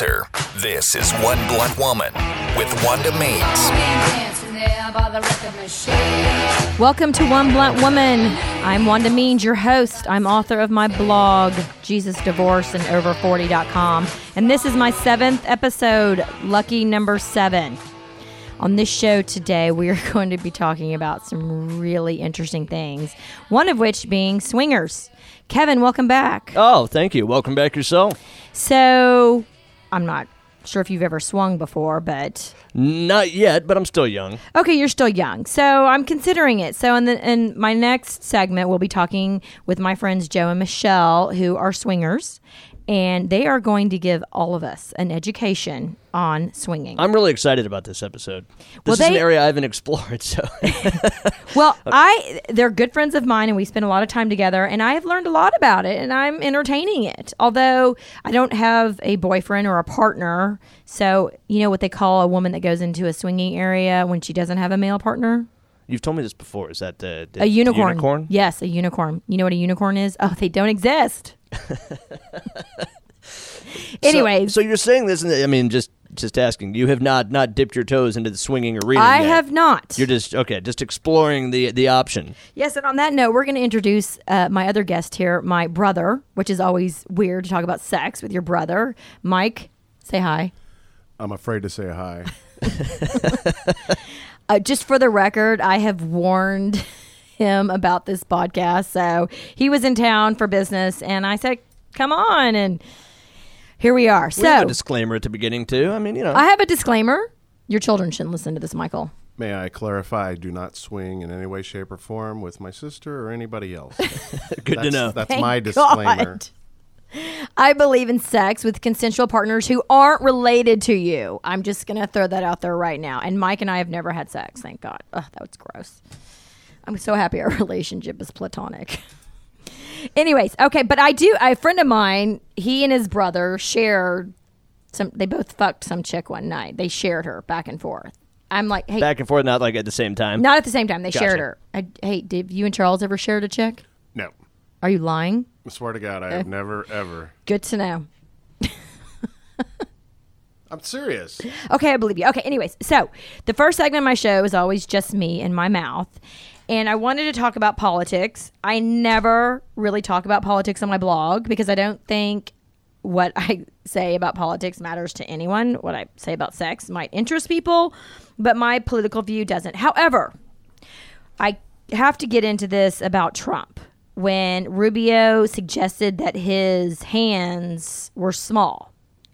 announcer. This is One Blunt Woman with Wanda Means. Welcome to One Blunt Woman. I'm Wanda Means, your host. I'm author of my blog, Jesus Divorce and Over40.com. And this is my seventh episode, lucky number seven. On this show today, we are going to be talking about some really interesting things, one of which being swingers. Kevin, welcome back. Oh, thank you. Welcome back yourself. So, I'm not sure if you've ever swung before, but Not yet, but I'm still young. Okay, you're still young, so I'm considering it. So in the in my next segment, we'll be talking with my friends Joe and Michelle, who are swingers, and they are going to give all of us an education on swinging. I'm really excited about this episode. This Well, is an area I haven't explored, so well, I they're good friends of mine, and we spend a lot of time together, and I have learned a lot about it, and I'm entertaining it. Although I don't have a boyfriend or a partner, so you know what they call a woman that goes into a swinging area when she doesn't have a male partner. you've told me this before. Is that the, the A unicorn. unicorn? Yes, a unicorn. You know what a unicorn is? Oh, they don't exist. Anyways, so, so you're saying this? and I mean, just just asking. You have not not dipped your toes into the swinging arena. I yet. have not. You're just okay. Just exploring the the option. yes, and on that note, we're going to introduce uh, my other guest here, my brother, which is always weird to talk about sex with your brother. Mike, say hi. I'm afraid to say hi. Uh, just for the record, I have warned him about this podcast. So he was in town for business, and I said, come on. And here we are. We have So a disclaimer at the beginning too. I mean, you know, I have a disclaimer. Your children shouldn't listen to this, Michael. May I clarify? I do not swing in any way, shape, or form with my sister or anybody else. good to That's, know. that's Thank my disclaimer. God. I believe in sex with consensual partners who aren't related to you. I'm just going to throw that out there right now. And Mike and I have never had sex, thank God. Ugh, that was gross. I'm so happy our relationship is platonic. Anyways, okay, but I do. A friend of mine, he and his brother shared some. They both fucked some chick one night. They shared her back and forth. I'm like, hey, Back and forth, not like at the same time. not at the same time. They Gotcha. shared her. I, hey, did you and Charles ever shared a chick? No, Are you lying? I swear to God, I have eh. never ever. Good to know. I'm serious. Okay, I believe you. Okay, anyways, so the first segment of my show is always just me and my mouth. And I wanted to talk about politics. I never really talk about politics on my blog because I don't think what I say about politics matters to anyone. What I say about sex might interest people, but my political view doesn't. However, I have to get into this about Trump. When Rubio suggested that his hands were small.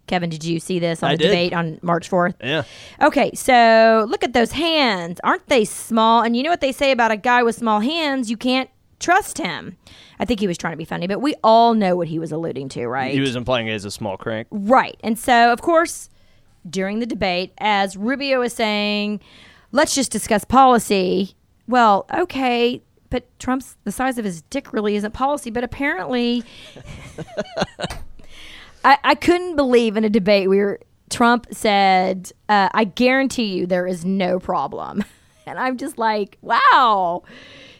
Kevin, did you see this on I the did. debate on March 4th? Yeah. Okay, so look at those hands. Aren't they small? And you know what they say about a guy with small hands? You can't trust him. I think he was trying to be funny, but we all know what he was alluding to, right? He was implying it as a small crank. Right. And so, of course, during the debate, as Rubio was saying, let's just discuss policy. Well, okay, but Trump's the size of his dick really isn't policy, but apparently I, I couldn't believe in a debate where Trump said, uh, I guarantee you there is no problem. And I'm just like, wow.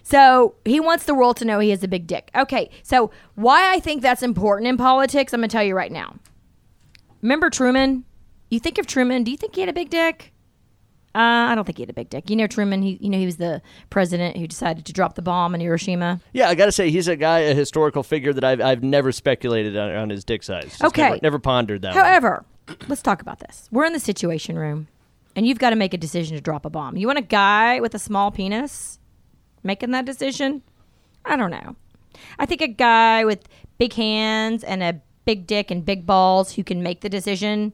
So he wants the world to know he has a big dick. Okay, so why I think that's important in politics, I'm going to tell you right now. Remember Truman? You think of Truman, do you think he had a big dick? Uh, I don't think he had a big dick. You know Truman, he you know he was the president who decided to drop the bomb in Hiroshima. Yeah, I got to say he's a guy, a historical figure that I've I've never speculated on, on his dick size. Just Okay. never, never pondered that. one. However, let's talk about this. We're in the situation room, and you've got to make a decision to drop a bomb. You want a guy with a small penis making that decision? I don't know. I think a guy with big hands and a big dick and big balls who can make the decision.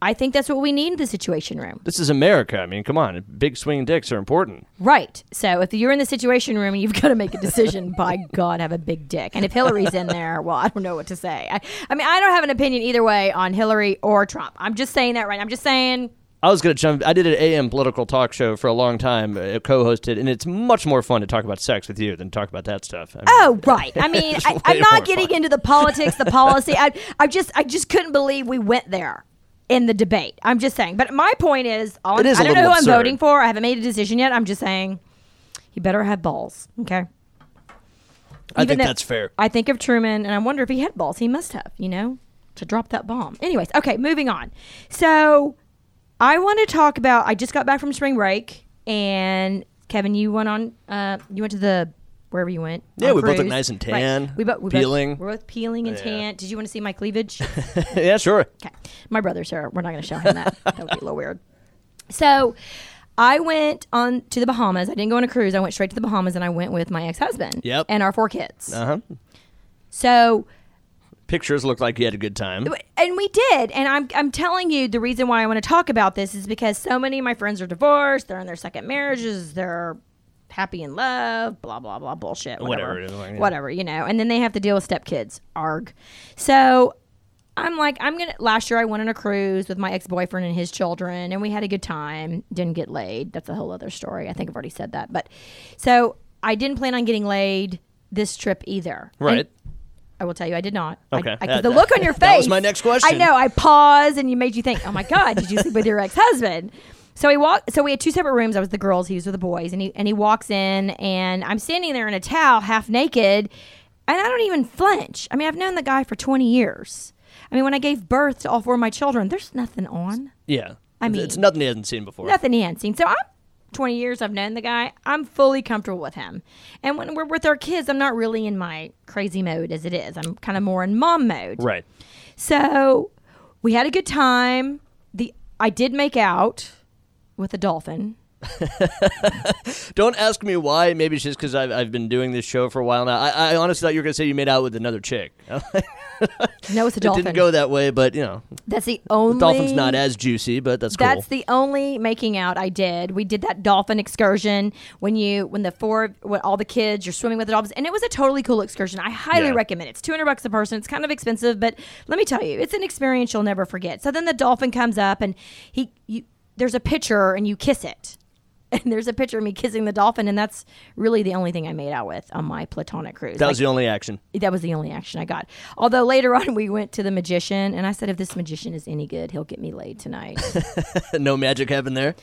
I think that's what we need in the situation room. This is America. I mean, come on, big swing dicks are important. Right. So if you're in the situation room, and you've got to make a decision. by God, have a big dick. And if Hillary's in there, well, I don't know what to say. I, I mean, I don't have an opinion either way on Hillary or Trump. I'm just saying that right. I'm just saying. I was gonna jump. I did an AM political talk show for a long time, uh, co-hosted, and it's much more fun to talk about sex with you than talk about that stuff. I mean, Oh, right. I mean, I, I'm not getting fun. into the politics, the policy. I, I just, I just couldn't believe we went there in the debate. I'm just saying. But my point is, is I don't know who little I'm voting for. I haven't made a decision yet. I'm just saying, he better have balls. Okay. I Even think that's fair. I think of Truman, and I wonder if he had balls. He must have, you know. to drop that bomb. Anyways, okay, moving on. So I want to talk about. I just got back from spring break, and Kevin, you went on. Uh, you went to the wherever you went. Yeah, we both look nice and Right. tan, We both we peeling. Both, we're both peeling and Yeah. tan. Did you want to see my cleavage? yeah, sure. Okay. My brother's here. We're not going to show him that. that would be a little weird. So I went on to the Bahamas. I didn't go on a cruise. I went straight to the Bahamas and I went with my ex husband Yep. and our four kids. Uh huh. So, Pictures look like you had a good time. and we did. And I'm, I'm telling you, the reason why I want to talk about this is because so many of my friends are divorced. They're in their second marriages. They're happy in love, blah, blah, blah, bullshit. Whatever. Whatever like, yeah. Whatever, you know. And then they have to deal with stepkids. Arg. So I'm like, I'm gonna. Last year, I went on a cruise with my ex boyfriend and his children, and we had a good time. Didn't get laid. That's a whole other story. I think I've already said that. But so I didn't plan on getting laid this trip either. Right. And I will tell you, I did not. Okay. I, I, That- the look on your face. that was my next question. I know. I paused, and you made you think, "Oh my God, did you sleep with your ex husband?" So he walked. So we had two separate rooms. I was the girls. He was with the boys, and he and he walks in, and I'm standing there in a towel, half naked, and I don't even flinch. I mean, I've known the guy for 20 years. I mean, when I gave birth to all four of my children, there's nothing on, Yeah. I mean- it's nothing he hasn't seen before. nothing he hadn't seen. So I'm 20 years. I've known the guy. I'm fully comfortable with him. And when we're with our kids, I'm not really in my crazy mode as it is. I'm kind of more in mom mode. Right. So we had a good time. The I did make out with a dolphin. Don't ask me why. Maybe it's just because I've, I've been doing this show for a while now. I, I honestly thought you were going to say you made out with another chick. No, it's a dolphin. It didn't go that way, but you know, that's the only. the dolphin's not as juicy, but that's, cool. That's the only making out I did. We did that dolphin excursion when you when the four when all the kids you're swimming with the dolphins, and it was a totally cool excursion. I highly Yeah. recommend it. It's two hundred bucks a person. It's kind of expensive, but let me tell you, it's an experience you'll never forget. So then the dolphin comes up, and he you there's a picture, and you kiss it. And there's a picture of me kissing the dolphin, and that's really the only thing I made out with on my platonic cruise. that Like, was the only action. that was the only action I got. Although later on we went to the magician, and I said, if this magician is any good, he'll get me laid tonight. no magic happened there.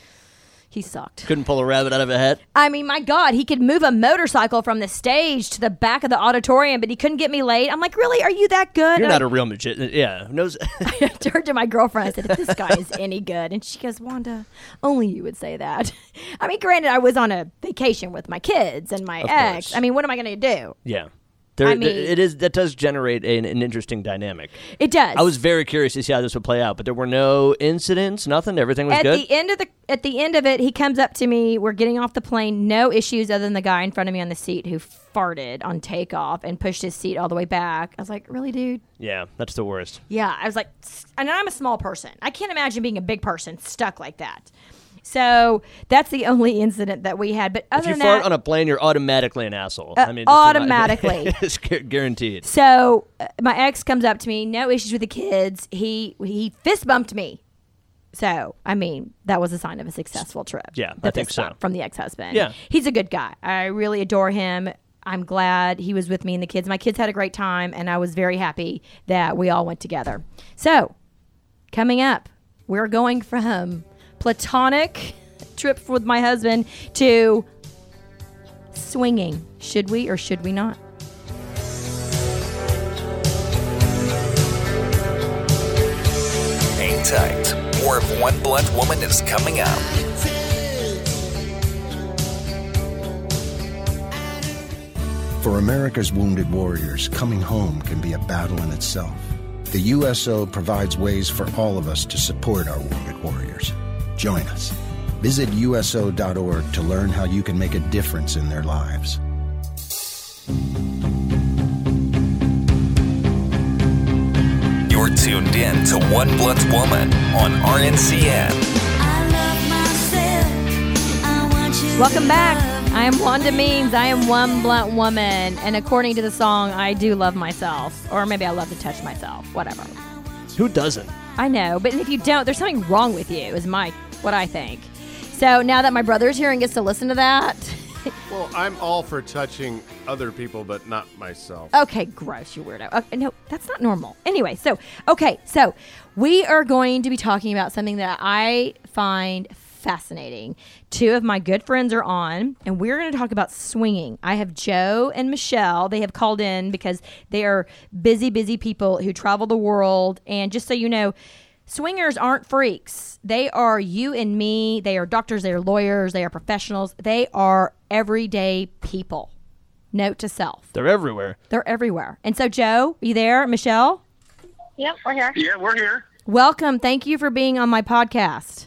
He sucked. Couldn't pull a rabbit out of a hat. I mean, my God, he could move a motorcycle from the stage to the back of the auditorium, but he couldn't get me laid. I'm like, really? Are you that good? You're not a real magician. Uh, yeah. Knows. I turned to my girlfriend. I said, if this guy is any good, and she goes, Wanda, only you would say that. I mean, granted, I was on a vacation with my kids and my Of ex. course. I mean, what am I going to do? yeah. There, I there- mean- it is that does generate an, an interesting dynamic. It does. I was very curious to see how this would play out, but there were no incidents, nothing. Everything was at good. the end of the at the end of it, he comes up to me. We're getting off the plane. No issues other than the guy in front of me on the seat who farted on takeoff and pushed his seat all the way back. I was like, really, dude? yeah, that's the worst. Yeah. I was like, and I'm a small person. I can't imagine being a big person stuck like that. So that's the only incident that we had. But other If you than fart that, on a plane, you're automatically an asshole. Uh, I mean, just in my- automatically. it's guaranteed. So uh, my ex comes up to me, no issues with the kids. He he fist bumped me. So I mean, that was a sign of a successful trip. Yeah, I think so. from the ex husband. Yeah. he's a good guy. I really adore him. I'm glad he was with me and the kids. My kids had a great time, and I was very happy that we all went together. So coming up, we're going from platonic trip with my husband to swinging. Should we or should we not? Hang tight. More of One Blunt Woman is coming up. For America's wounded warriors, coming home can be a battle in itself. The USO provides ways for all of us to support our wounded warriors. Join us. Visit USO.org to learn how you can make a difference in their lives. You're tuned in to One Blunt Woman on RNCN. Welcome back. I am Wanda Means. I am one blunt woman. And according to the song, I do love myself. Or maybe I love to touch myself. Whatever. Who doesn't? I know. But if you don't, there's something wrong with you, is my what I think. So now that my brother's here and gets to listen to that, Well, I'm all for touching other people, but not myself. okay, gross, you weirdo. Okay, no, that's not normal. Anyway, so okay, so we are going to be talking about something that I find fascinating. Two of my good friends are on, and we're going to talk about swinging. I have Joe and Michelle. They have called in because they are busy, busy people who travel the world. And just so you know, swingers aren't freaks. They are you and me. They are doctors, they are lawyers, they are professionals. They are everyday people. Note to self. They're everywhere. They're everywhere. And so, Joe, are you there? Michelle? Yep, we're here. Yeah, we're here. Welcome. Thank you for being on my podcast.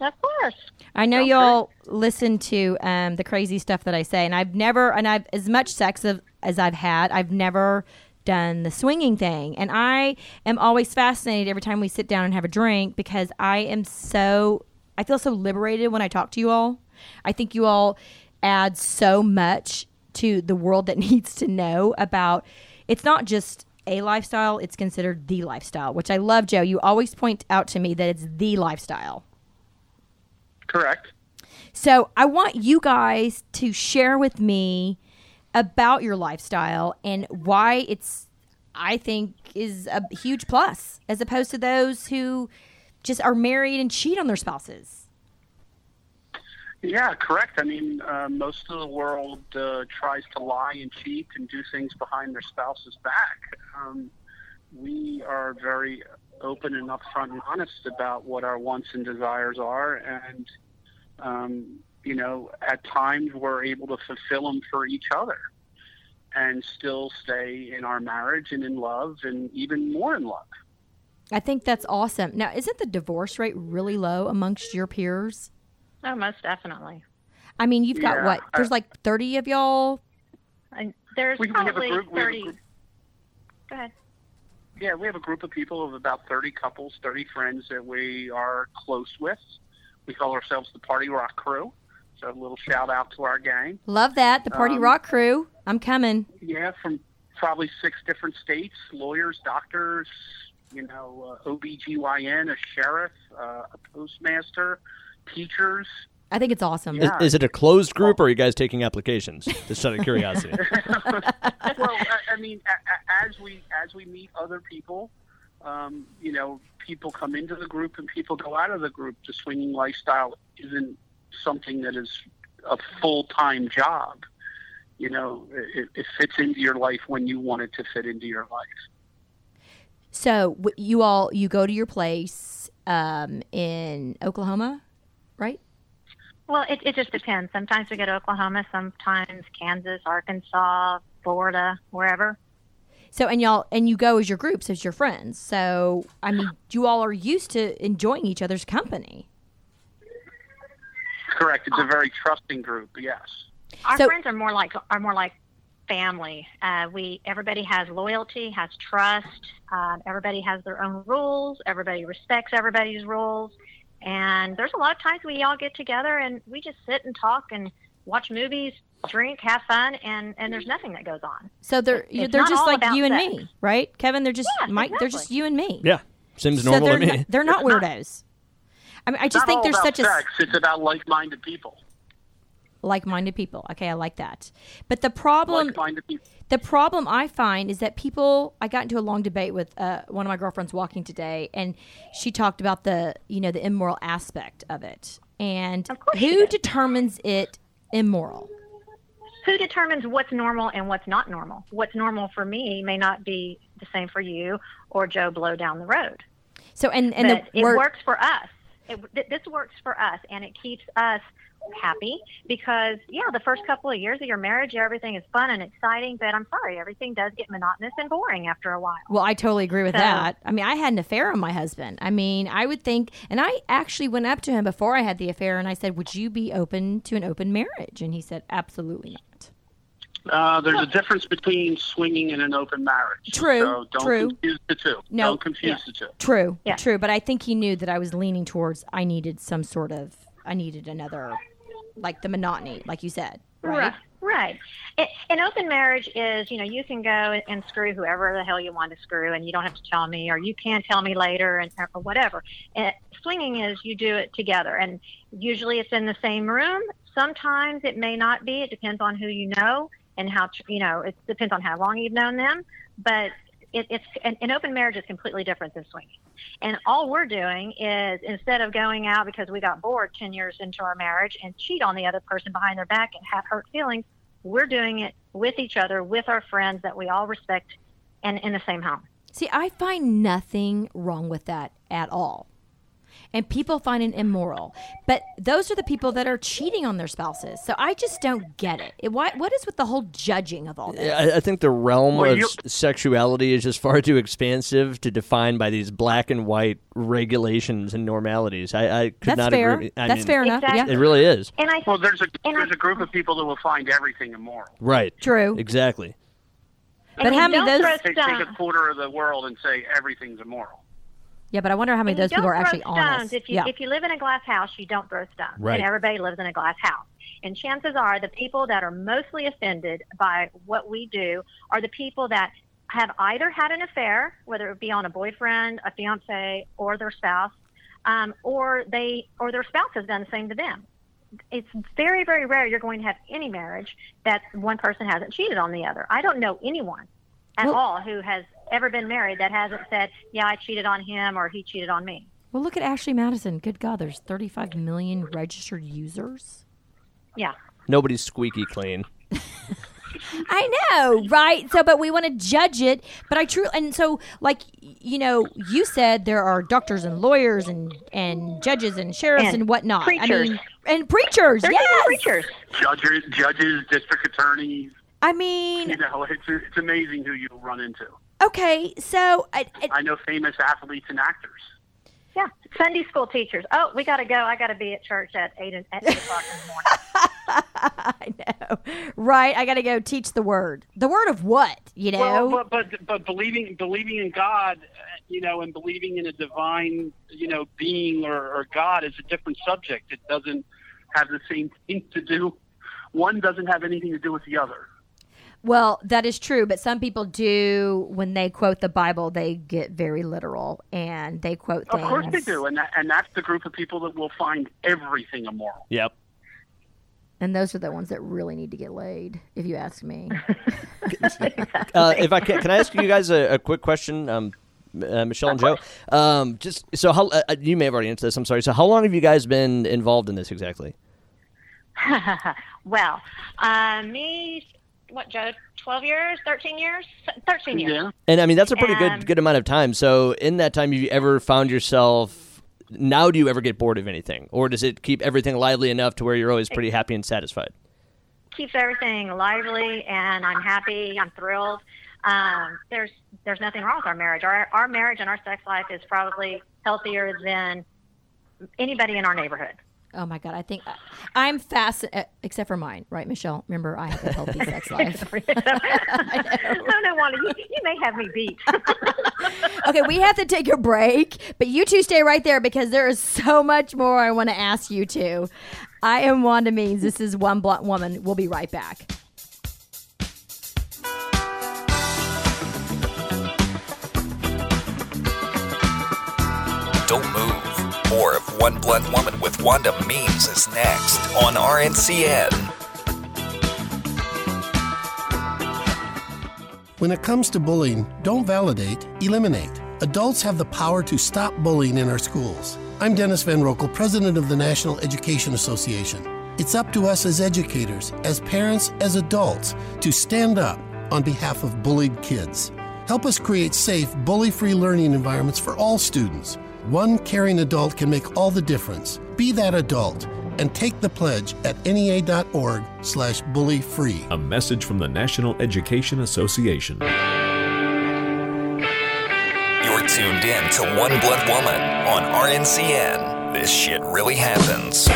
Of course. I know y'all listen to um, the crazy stuff that I say, and I've never, and I've as much sex of, as I've had, I've never done the swinging thing, and I am always fascinated every time we sit down and have a drink because I am so, I feel so liberated when I talk to you all. I think you all add so much to the world that needs to know about. It's not just a lifestyle; it's considered the lifestyle, which I love, Joe. You always point out to me that it's the lifestyle. Correct. So I want you guys to share with me about your lifestyle and why it's, I think, is a huge plus as opposed to those who just are married and cheat on their spouses. Yeah, correct. I mean, uh, most of the world uh, tries to lie and cheat and do things behind their spouse's back. Um, we are very open and upfront and honest about what our wants and desires are, and um, you know, at times we're able to fulfill them for each other, and still stay in our marriage and in love, and even more in love. I think that's awesome. Now, isn't the divorce rate really low amongst your peers? Oh, most definitely. I mean, you've got Yeah, what? I- There's like 30 of y'all. And there's We, we have a probably group. We have a 30. group Go ahead. Yeah, we have a group of people of about 30 couples, 30 friends that we are close with. We call ourselves the Party Rock Crew. So a little shout out to our gang. Love that. The Party Um, Rock crew. I'm coming. Yeah, from probably six different states lawyers, doctors, you know, uh, OBGYN, a sheriff, uh, a postmaster, teachers. I think it's awesome. Yeah. Is, is it a closed group or are you guys taking applications? Just out of curiosity. well, I, I mean, a, a, as we as we meet other people, um, you know, people come into the group and people go out of the group. The swinging lifestyle isn't something that is a full time job. You know, it, it fits into your life when you want it to fit into your life. So you all you go to your place um, in Oklahoma, right? Well, it, it just depends. Sometimes we go to Oklahoma, sometimes Kansas, Arkansas, Florida, wherever. So and y'all and you go as your groups as your friends. So I mean, you all are used to enjoying each other's company. Correct. It's a very trusting group. Yes. Our So- friends are more like are more like family. Uh, we everybody has loyalty, has trust. Um, everybody has their own rules. Everybody respects everybody's rules. And there's a lot of times we all get together and we just sit and talk and watch movies, drink, have fun, and and there's nothing that goes on. So they're It's they're just like you and sex. me, right, Kevin? They're just Yeah, Mike. They're just you and me. yeah, seems So normal they're to me. not, they're not It's not- weirdos. I mean, I just Not think all there's about such a. It's about like-minded people. like-minded people. Okay, I like that. But the problem the problem I find is that people. I got into a long debate with uh, one of my girlfriends walking today, and she talked about the you know the immoral aspect of it, and Of who determines it immoral. Who determines what's normal and what's not normal? What's normal for me may not be the same for you or Joe Blow down the road. So and and but the it works for us. It, th- this works for us, and it keeps us happy because yeah, the first couple of years of your marriage, everything is fun and exciting. But I'm sorry, everything does get monotonous and boring after a while. Well, I totally agree with So- that. I mean, I had an affair on my husband. I mean, I would think, and I actually went up to him before I had the affair and I said, Would you be open to an open marriage? And he said, Absolutely not. Uh, there's a difference between swinging and an open marriage. True, So don't true. confuse the two. No, Don't confuse yeah. the two. True, Yeah. true. But I think he knew that I was leaning towards I needed some sort of, I needed another, like the monotony, like you said. Right. Right. Right. It, an open marriage is, you know, you can go and screw whoever the hell you want to screw, and you don't have to tell me, or you can tell me later, and or whatever. And swinging is you do it together, and usually it's in the same room. Sometimes it may not be. It depends on who you know and how you know. It depends on how long you've known them, but it, it's an, an open marriage is completely different than swinging. And all we're doing is instead of going out because we got bored 10 years into our marriage and cheat on the other person behind their back and have hurt feelings, we're doing it with each other, with our friends that we all respect and in the same home. See, I find nothing wrong with that at all. And people find it immoral. But those are the people that are cheating on their spouses. So I just don't get it. it why, what is with the whole judging of all this? I, I think the realm Well, of s- sexuality is just far too expansive to define by these black and white regulations and normalities. I, I could That's not fair. agree. I That's mean, fair enough. Exactly. It really is. And I Well, there's a And there's a group of people that will find everything immoral. Right. True. Exactly. But and how many of those- Take, take a quarter of the world and say everything's immoral. Yeah, but I wonder how many of those people are don't actually stones. honest. If you yeah. if you live in a glass house, you don't throw stones. Right. And everybody lives in a glass house. And chances are the people that are mostly offended by what we do are the people that have either had an affair, whether it be on a boyfriend, a fiance, or their spouse, um, or they or their spouse has done the same to them. It's very very rare you're going to have any marriage that one person hasn't cheated on the other. I don't know anyone at Well- all who has ever been married that hasn't said, "Yeah, I cheated on him" or "He cheated on me." well, look at Ashley Madison. Good God, there's 35 million registered users. Yeah. Nobody's squeaky clean. I know, right? So, but we want to judge it. But I truly, and so, like, you know, you said there are doctors and lawyers and and judges and sheriffs and, And whatnot. I preachers. mean, and preachers. There's yes. preachers. Judges, judges, district attorneys. I mean, You know, it's it's amazing who you run into. Okay, so I, I, I know famous athletes and actors. Yeah. Sunday school teachers. Oh, we got to go. I got to be at church at eight at eight o'clock in the morning. I know, right? I got to go teach the word. The word of what? You know? Well, but, but but believing believing in God, uh, you know, and believing in a divine, you know, being or, or God is a different subject. It doesn't have the same thing to do. One doesn't have anything to do with the other. Well, that is true, but some people do when they quote the Bible, they get very literal and they quote things. Of course they do, and that, and that's the group of people that will find everything immoral. Yep. And those are the ones that really need to get laid, if you ask me. Uh, if I can, can I ask you guys a, a quick question, um, uh, Michelle and Joe? Um, just so how uh, you may have already answered this. I'm sorry. So how long have you guys been involved in this exactly? well, uh, me, what, Joe? Twelve years? Thirteen years? Thirteen years. Yeah. And I mean that's a pretty Um, good good amount of time. So in that time, have you ever found yourself? Now, do you ever get bored of anything, or does it keep everything lively enough to where you're always pretty happy and satisfied? Keeps everything lively, and I'm happy. I'm thrilled. Um, there's there's nothing wrong with our marriage. Our our marriage and our sex life is probably healthier than anybody in our neighborhood. Oh my God, I think I'm fast, uh, except for mine, right, Michelle? Remember, I have a healthy sex life. no, no, Wanda, you, you may have me beat. Okay, we have to take a break, but you two stay right there because there is so much more I want to ask you two. I am Wanda Means. This is One Blunt Woman. We'll be right back. Don't move. More of One Blunt Woman with Wanda Means is next on RNCN. When it comes to bullying, don't validate, eliminate. Adults have the power to stop bullying in our schools. I'm Dennis Van Roekel, president of the National Education Association. It's up to us as educators, as parents, as adults, to stand up on behalf of bullied kids. Help us create safe, bully free learning environments for all students. One caring adult can make all the difference. Be that adult and take the pledge at nea.org slash bully free. A message from the National Education Association. You're tuned in to One Blunt Woman on RNCN. This shit really happens.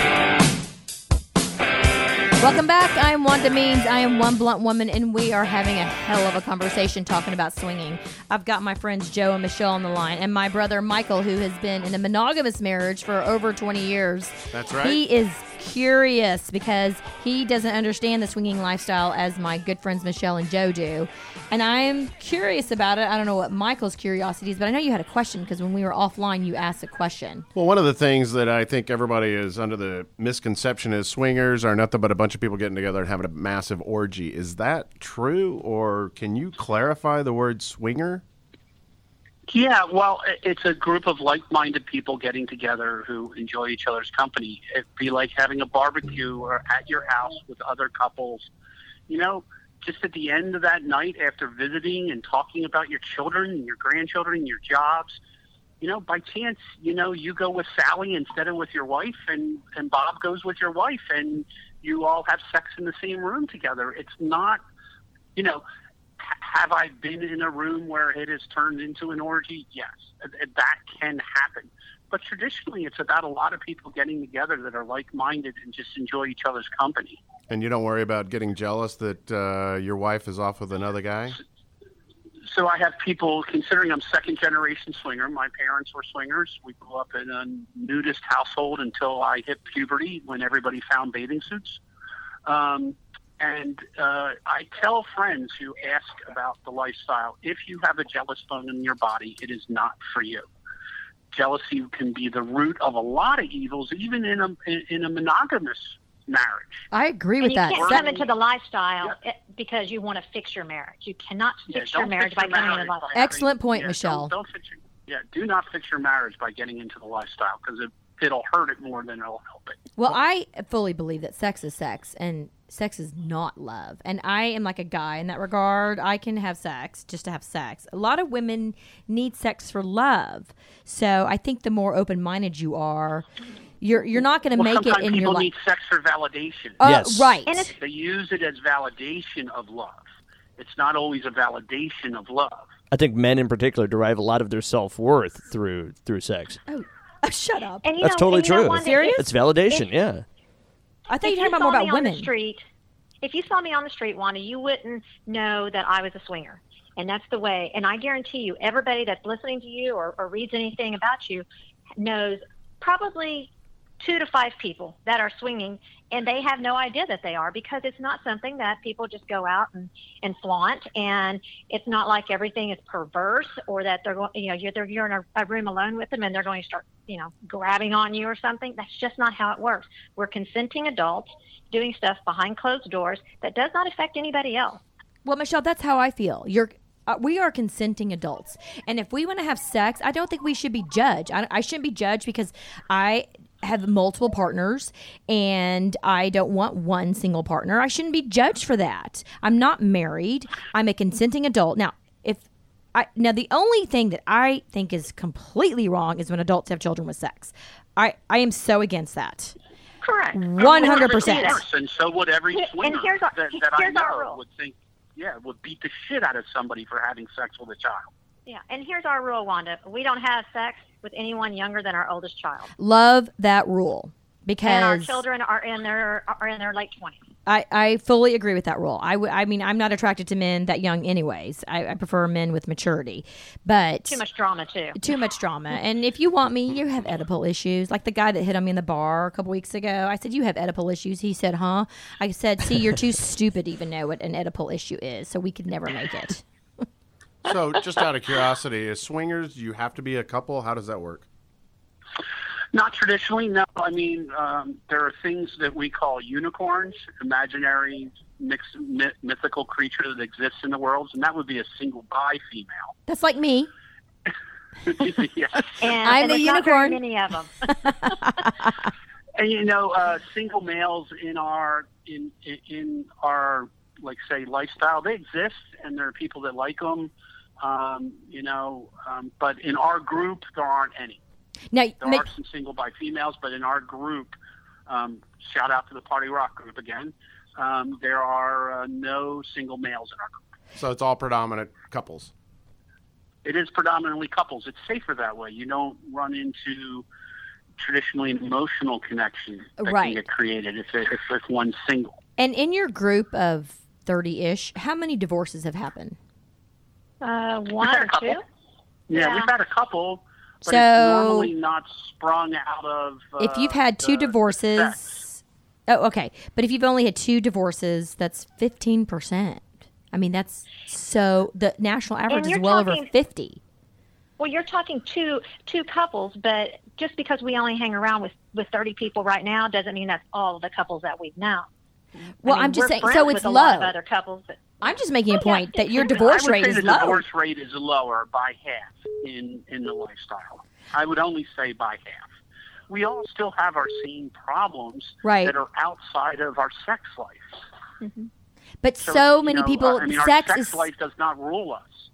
Welcome back. I am Wanda Means. I am one blunt woman, and we are having a hell of a conversation talking about swinging. I've got my friends Joe and Michelle on the line, and my brother Michael, who has been in a monogamous marriage for over 20 years. That's right. He is curious because he doesn't understand the swinging lifestyle as my good friends Michelle and Joe do. And I'm curious about it. I don't know what Michael's curiosity is, but I know you had a question because when we were offline, you asked a question. Well, one of the things that I think everybody is under the misconception is swingers are nothing but a bunch of people getting together and having a massive orgy. Is that true, or can you clarify the word swinger? Yeah, well, it's a group of like-minded people getting together who enjoy each other's company. It'd be like having a barbecue or at your house with other couples. You know, just at the end of that night after visiting and talking about your children and your grandchildren and your jobs, you know, by chance, you know, you go with Sally instead of with your wife and and Bob goes with your wife and you all have sex in the same room together. It's not, you know, have I been in a room where it has turned into an orgy? Yes, that can happen. But traditionally, it's about a lot of people getting together that are like-minded and just enjoy each other's company. And you don't worry about getting jealous that uh, your wife is off with another guy? So I have people considering I'm second generation swinger. My parents were swingers. We grew up in a nudist household until I hit puberty when everybody found bathing suits. Um, and uh, I tell friends who ask about the lifestyle if you have a jealous bone in your body, it is not for you. Jealousy can be the root of a lot of evils, even in a in a monogamous marriage. I agree And with you that. can't Se- come into the lifestyle eh, because you want to fix your marriage. You cannot Yeah, fix your don't marriage fix by your coming into the lifestyle. Excellent point, yeah, Michelle. Don't, don't fix your, yeah, do not fix your marriage by getting into the lifestyle because it, it'll hurt it more than it'll help it. Well, I fully believe that sex is sex and sex is not love. And I am like a guy in that regard. I can have sex just to have sex. A lot of women need sex for love. So I think the more open minded you are, you're you're not going to Well, make it sometimes in your people life. need sex for validation. Uh, Yes. Right. And it's they use it as validation of love. It's not always a validation of love. I think men in particular derive a lot of their self worth through through sex. oh, shut up. and That's know, totally and you know, true. Wanda, Serious? if- It's validation, yeah. I thought if you were talking about more me about on women. the street, if you saw me on the street, Wanda, you wouldn't know that I was a swinger. And that's the way. And I guarantee you, everybody that's listening to you or, or reads anything about you knows probably two to five people that are swinging, and they have no idea that they are because it's not something that people just go out and, and flaunt. And it's not like everything is perverse or that they're going, you know, you're, you're in a, a room alone with them and they're going to start, you know, grabbing on you or something. That's just not how it works. We're consenting adults doing stuff behind closed doors that does not affect anybody else. Well, Michelle, that's how I feel. You're uh, we are consenting adults, and if we want to have sex, I don't think we should be judged. I, I shouldn't be judged because I have multiple partners and I don't want one single partner. I shouldn't be judged for that. I'm not married. I'm a consenting adult. Now, if I now the only thing that I think is completely wrong is when adults have children with sex. I I am so against that. Correct. One hundred percent. Of course, And so would every Yeah, and swinger here's our- that, that I here's our know rule. would think, yeah, would beat the shit out of somebody for having sex with a child. Yeah, and here's our rule, Wanda. We don't have sex with anyone younger than our oldest child, Love that rule because and our children are in their are in their late twenties. I, I fully agree with that rule. I, w- I mean, I'm not attracted to men that young, anyways. I, I prefer men with maturity, but Too much drama too. too much drama. And if you want me, you have Oedipal issues. Like the guy that hit on me in the bar a couple weeks ago. I said, "You have Oedipal issues." He said, "Huh?" I said, "See, you're too stupid to even know what an Oedipal issue is, so we could never make it." So, just out of curiosity, as swingers, you have to be a couple. How does that work? Not traditionally, no. I mean, um, there are things that we call unicorns, imaginary mixed myth, mythical creature that exists in the world, and that would be a single bi female. That's like me. yes. And, I'm and the there's not very unicorn. many of them. And you know, uh, single males in our in in- in our like say lifestyle, they exist, and there are people that like them. Um, you know, um, but in our group, there aren't any. Now, There make, are some single by females, but in our group, um, shout out to the Party Rock group again. Um, there are uh, no single males in our group. So, it's all predominant couples. It is predominantly couples. It's safer that way. You don't run into traditionally an emotional connection that Right. can get created if, it, if, if one's single. and in your group of thirty-ish, how many divorces have happened? Uh, We've one had or a couple. two. Yeah, Yeah. we've had a couple, but So- it's normally not sprung out of. Uh, if you've had two the- the divorces, sex. oh, okay. But if you've only had two divorces, that's fifteen percent. I mean, that's so. The national average is you're well over fifty. Well, you're talking two two couples, but just because we only hang around with with 30 people right now doesn't mean that's all the couples that we've known. Well, I mean, I'm just saying- friends so with it's a lot of low. other couples that I'm just making a Oh, yeah. point that your I divorce I would rate say is the low. divorce rate is lower by half in in the lifestyle. I would only say by half. We all still have our same problems Right. that are outside of our sex life. Mm-hmm. But so, you many know, people, I mean, our sex, sex is. life does not rule us.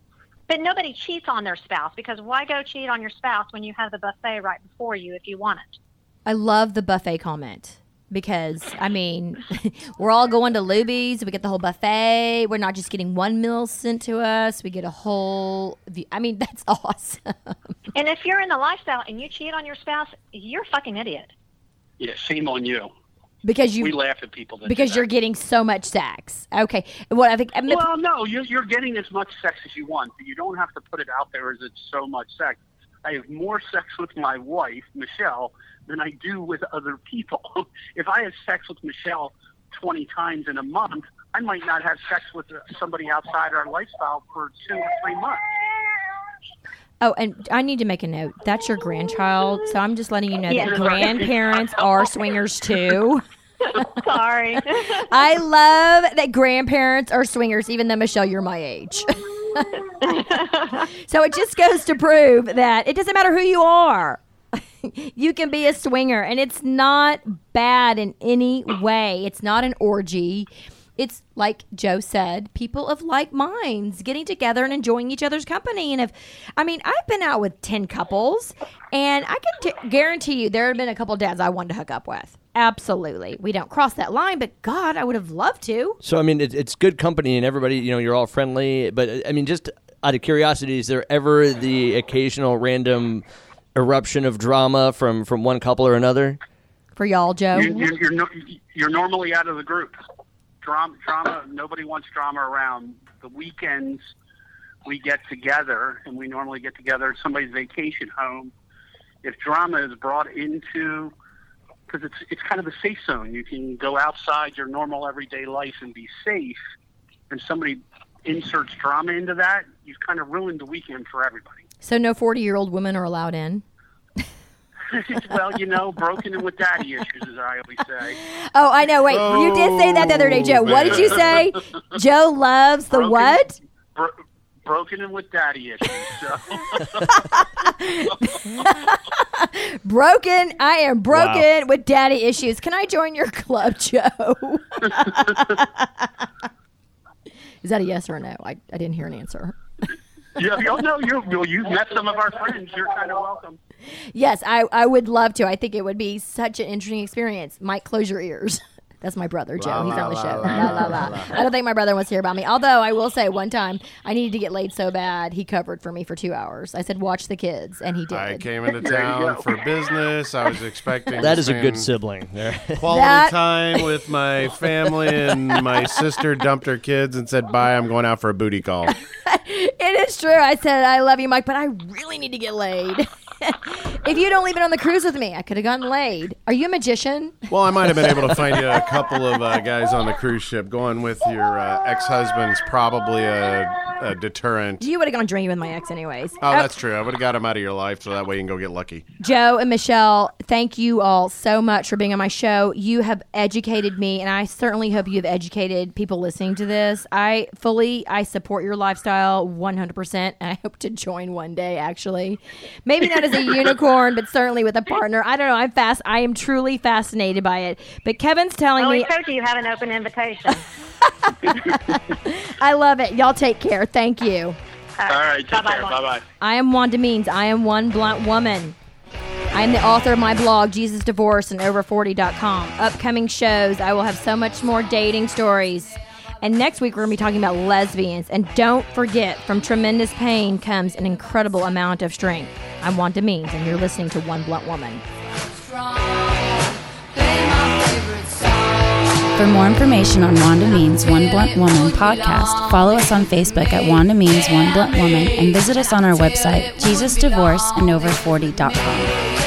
But nobody cheats on their spouse because why go cheat on your spouse when you have the buffet right before you if you want it? I love the buffet comment because I mean, we're all going to Luby's. We get the whole buffet. We're not just getting one meal sent to us. We get a whole. view- I mean, that's awesome. And if you're in the lifestyle and you cheat on your spouse, you're a fucking idiot. Yeah, shame on you. because you we laugh at people that because you're getting so much sex. Okay, what I think. I mean, Well, no, you're, you're getting as much sex as you want, but you don't have to put it out there as it's so much sex. I have more sex with my wife, Michelle, than I do with other people. if I have sex with Michelle 20 times in a month, I might not have sex with uh, somebody outside our lifestyle for two or three months. Oh, and I need to make a note. That's your grandchild, so I'm just letting you know Yeah. that grandparents are swingers too. Sorry. I love that grandparents are swingers, even though Michelle, you're my age. so it just goes to prove that it doesn't matter who you are. you can be a swinger, and it's not bad in any way. It's not an orgy. It's like Joe said, people of like minds getting together and enjoying each other's company. And if, I mean, I've been out with 10 couples, and I can t- guarantee you there have been a couple dads I wanted to hook up with. Absolutely. We don't cross that line, but God, I would have loved to. So I mean, it, it's good company and everybody. You know, you're all friendly. But I mean, just out of curiosity, is there ever the occasional random eruption of drama from from one couple or another? For y'all, Joe. You're, you're, you're, no, you're normally out of the group. Drama, drama. Nobody wants drama around. The weekends we get together, and we normally get together at somebody's vacation home. If drama is brought into, because it's it's kind of a safe zone. You can go outside your normal everyday life and be safe. And somebody inserts drama into that, you've kind of ruined the weekend for everybody. So no 40 year old women are allowed in. well, you know, broken in with daddy issues, as I always say. Oh, I know. Wait, you did say that the other day, Joe. What did you say? Joe loves the Broken- what? Bro- broken in with daddy issues. So. Broken. I am broken with daddy issues. Can I join your club, Joe? Is that a yes or a no? I, I didn't hear an answer. yeah, you no, you well, you've met some of our friends. You're kind of welcome. Yes, I, I would love to. I think it would be such an interesting experience. Mike, close your ears. That's my brother, Joe. He's on the show. La, la, la. I don't think my brother wants to hear about me. Although I will say, one time I needed to get laid so bad, he covered for me for two hours. I said, "Watch the kids," and he did. I came into town for business. I was expecting that is a good sibling. Quality That- time with my family, and my sister dumped her kids and said, "Bye, I'm going out for a booty call." It is true. I said, I love you, Mike, but I really need to get laid. If you'd only been on the cruise with me, I could have gotten laid. Are you a magician? Well, I might have been able to find you a couple of uh, guys on the cruise ship. Going with your uh, ex-husband's probably a, a deterrent. You would have gone drinking with my ex, anyways. Oh, that's true. I would have got him out of your life so that way you can go get lucky. Joe and Michelle, thank you all so much for being on my show. You have educated me, and I certainly hope you have educated people listening to this. I fully, I support your lifestyle 100%, and I hope to join one day, actually. Maybe not as a unicorn, but certainly with a partner. I don't know. I'm fast. I am truly fascinated by it. But Kevin's telling Oh, me, we told you you have an open invitation. I love it. Y'all take care. Thank you. All right, take Bye-bye, care. Bye bye. I am Wanda Means. I am one blunt woman. I am the author of my blog, Jesus Divorce, and over40.com. Upcoming shows, I will have so much more dating stories. And next week, we're going to be talking about lesbians. And don't forget, from tremendous pain comes an incredible amount of strength. I'm Wanda Means, and you're listening to One Blunt Woman. For more information on Wanda Means One Blunt Woman podcast, follow us on Facebook at Wanda Means One Blunt Woman and visit us on our website, JesusDivorceAndOver40.com.